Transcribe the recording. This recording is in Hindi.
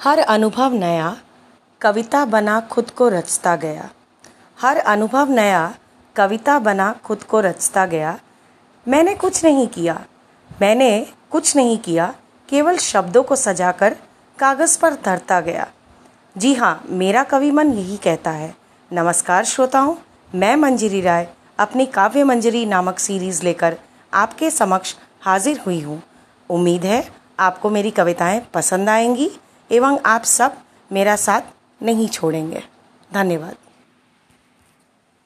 हर अनुभव नया, कविता बना खुद को रचता गया। हर अनुभव नया, कविता बना खुद को रचता गया। मैंने कुछ नहीं किया, मैंने कुछ नहीं किया, केवल शब्दों को सजाकर कागज़ पर धरता गया। जी हाँ मेरा कवि मन यही कहता है। नमस्कार श्रोताओं, मैं मंजरी राय, अपनी काव्य मंजरी नामक सीरीज़ लेकर आपके समक्ष हाजिर हुई हूँ। उम्मीद है आपको मेरी कविताएँ पसंद आएँगी। एवं आप सब मेरा साथ नहीं छोड़ेंगे। धन्यवाद।